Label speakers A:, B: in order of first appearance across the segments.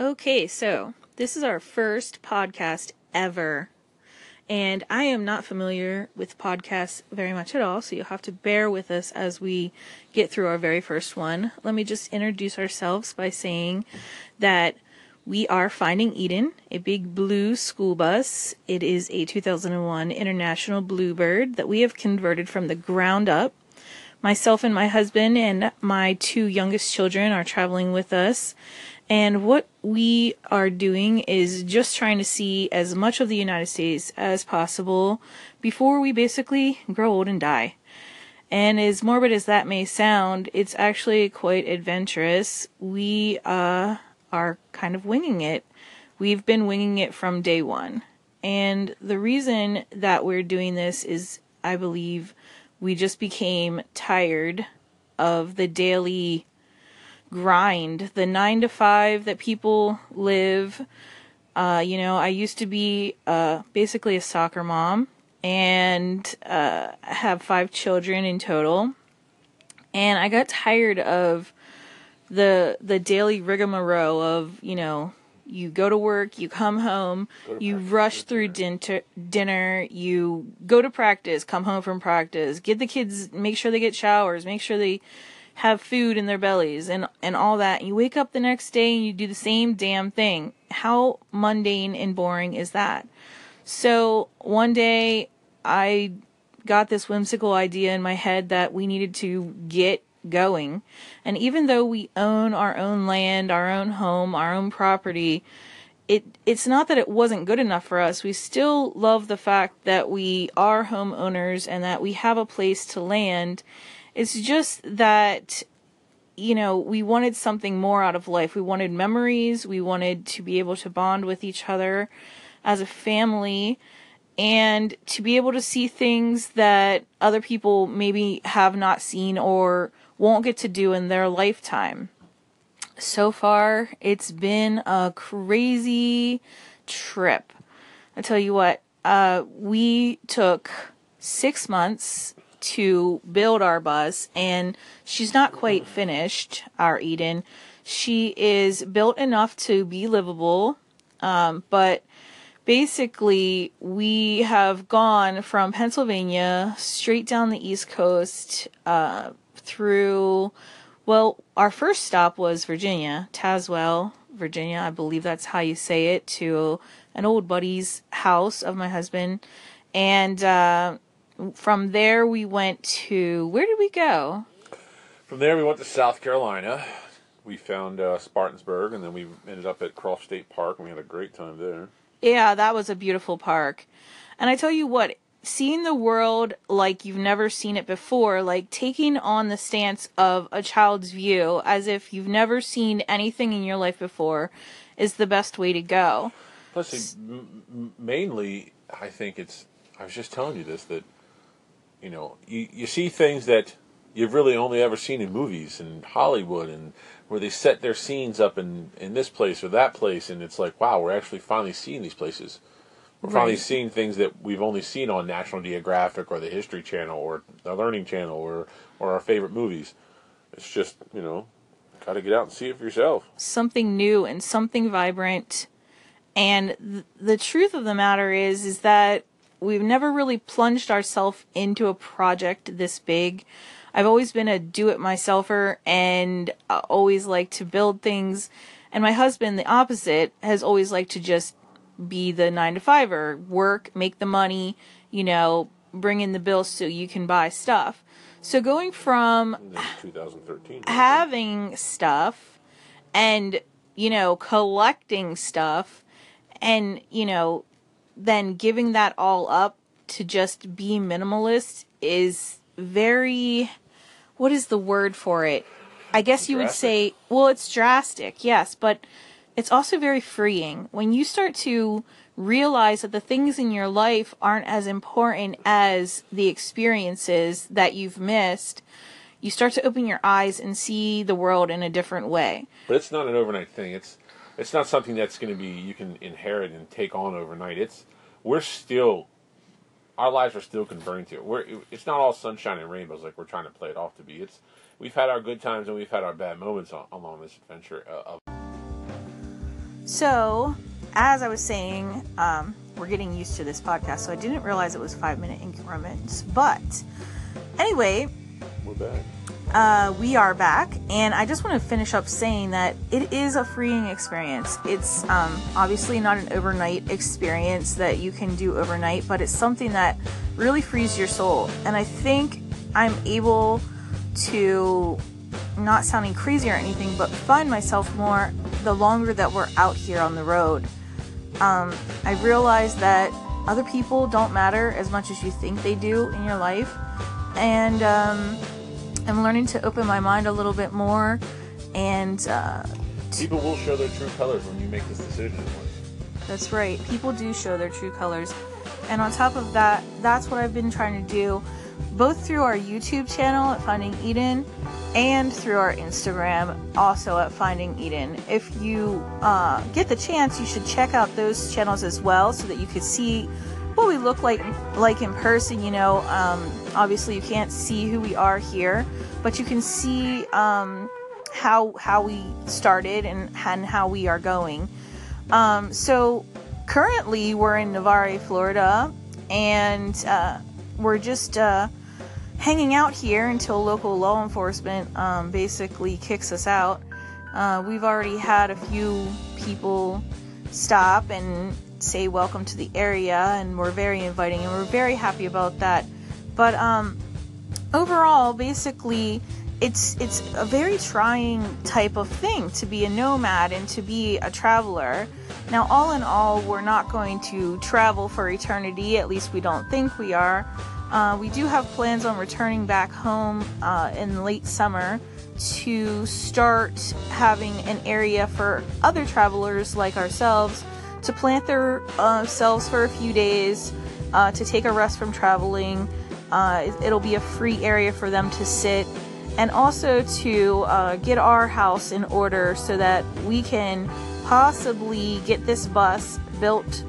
A: Okay, so this is our first podcast ever. And I am not familiar with podcasts very much at all, so you'll have to bear with us as we get through our very first one. Let me just introduce ourselves by saying that we are Finding Eden, a big blue school bus. It is a 2001 International Bluebird that we have converted from the ground up. Myself and my husband and my two youngest children are traveling with us. And what we are doing is just trying to see as much of the United States as possible before we basically grow old and die. And as morbid as that may sound, it's actually quite adventurous. We uh, are kind of winging it. We've been winging it from day one. And the reason that we're doing this is, I believe, we just became tired of the daily grind, the nine to five that people live. Uh, you know, I used to be uh, basically a soccer mom and uh, have five children in total. And I got tired of the the daily rigmarole of you know you go to work, you come home, you rush through dinner, dinner, you go to practice, come home from practice, get the kids, make sure they get showers, make sure they have food in their bellies and and all that. You wake up the next day and you do the same damn thing. How mundane and boring is that? So one day I got this whimsical idea in my head that we needed to get going. And even though we own our own land, our own home, our own property, it it's not that it wasn't good enough for us. We still love the fact that we are homeowners and that we have a place to land it's just that, you know, we wanted something more out of life. We wanted memories. We wanted to be able to bond with each other as a family and to be able to see things that other people maybe have not seen or won't get to do in their lifetime. So far, it's been a crazy trip. I tell you what, uh, we took six months to build our bus, and she's not quite finished, our Eden. She is built enough to be livable, um, but basically, we have gone from Pennsylvania straight down the East Coast uh, through. Well, our first stop was Virginia, Tazewell, Virginia. I believe that's how you say it. To an old buddy's house of my husband, and uh, from there we went to where did we go?
B: From there we went to South Carolina. We found uh, Spartansburg, and then we ended up at Croft State Park, and we had a great time there.
A: Yeah, that was a beautiful park. And I tell you what, seeing the world like you've never seen it before, like taking on the stance of a child's view as if you've never seen anything in your life before, is the best way to go.
B: Plus, m- mainly, I think it's. I was just telling you this that you know, you, you see things that you've really only ever seen in movies and Hollywood and where they set their scenes up in, in this place or that place and it's like, wow, we're actually finally seeing these places. We're finally seeing things that we've only seen on National Geographic or the History Channel or the Learning Channel or, or our favorite movies. It's just, you know, got to get out and see it for yourself.
A: Something new and something vibrant. And th- the truth of the matter is, is that we've never really plunged ourselves into a project this big. I've always been a do it myselfer and uh, always like to build things. And my husband, the opposite, has always liked to just be the nine to fiver, work, make the money, you know, bring in the bills so you can buy stuff. So going from
B: 2013
A: having stuff and, you know, collecting stuff and, you know, then giving that all up to just be minimalist is very what is the word for it? I guess you would say well it's drastic, yes, but it's also very freeing. When you start to realize that the things in your life aren't as important as the experiences that you've missed, you start to open your eyes and see the world in a different way.
B: But it's not an overnight thing. It's it's not something that's going to be you can inherit and take on overnight. It's we're still our lives are still converting to it. We're it's not all sunshine and rainbows like we're trying to play it off to be. It's we've had our good times and we've had our bad moments on, along this adventure. Uh, of
A: So, as I was saying, um, we're getting used to this podcast, so I didn't realize it was five minute increments. But anyway,
B: We're back.
A: Uh, we are back, and I just want to finish up saying that it is a freeing experience. It's um, obviously not an overnight experience that you can do overnight, but it's something that really frees your soul. And I think I'm able to, not sounding crazy or anything, but find myself more the longer that we're out here on the road. Um, I realized that other people don't matter as much as you think they do in your life. And um, I'm learning to open my mind a little bit more. And uh,
B: People will show their true colors when you make this decision
A: that's right, people do show their true colors. And on top of that, that's what I've been trying to do, both through our YouTube channel at Finding Eden and through our Instagram, also at Finding Eden. If you uh, get the chance, you should check out those channels as well so that you could see what we look like like in person. You know, um, obviously you can't see who we are here, but you can see um, how how we started and, and how we are going. Um, so currently we're in Navarre, Florida, and uh, we're just uh, hanging out here until local law enforcement um, basically kicks us out. Uh, we've already had a few people stop and say welcome to the area, and we're very inviting, and we're very happy about that. But um, overall, basically, it's it's a very trying type of thing to be a nomad and to be a traveler. Now, all in all, we're not going to travel for eternity. At least we don't think we are. Uh, we do have plans on returning back home uh, in late summer to start having an area for other travelers like ourselves to plant their uh, selves for a few days, uh, to take a rest from traveling. Uh, it- it'll be a free area for them to sit, and also to uh, get our house in order so that we can possibly get this bus built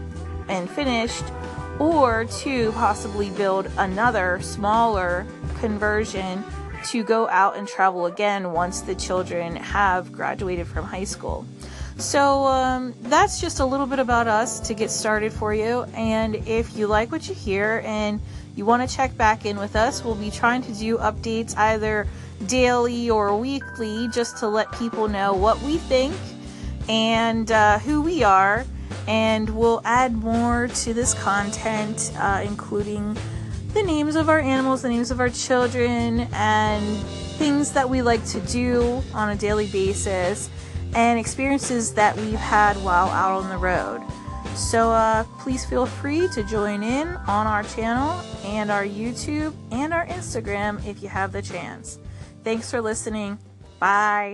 A: and finished, or to possibly build another smaller conversion to go out and travel again once the children have graduated from high school. So um, that's just a little bit about us to get started for you. And if you like what you hear and you want to check back in with us, we'll be trying to do updates either daily or weekly just to let people know what we think and uh, who we are. And we'll add more to this content, uh, including the names of our animals, the names of our children, and things that we like to do on a daily basis, and experiences that we've had while out on the road. So uh, please feel free to join in on our channel and our YouTube and our Instagram if you have the chance. Thanks for listening. Bye.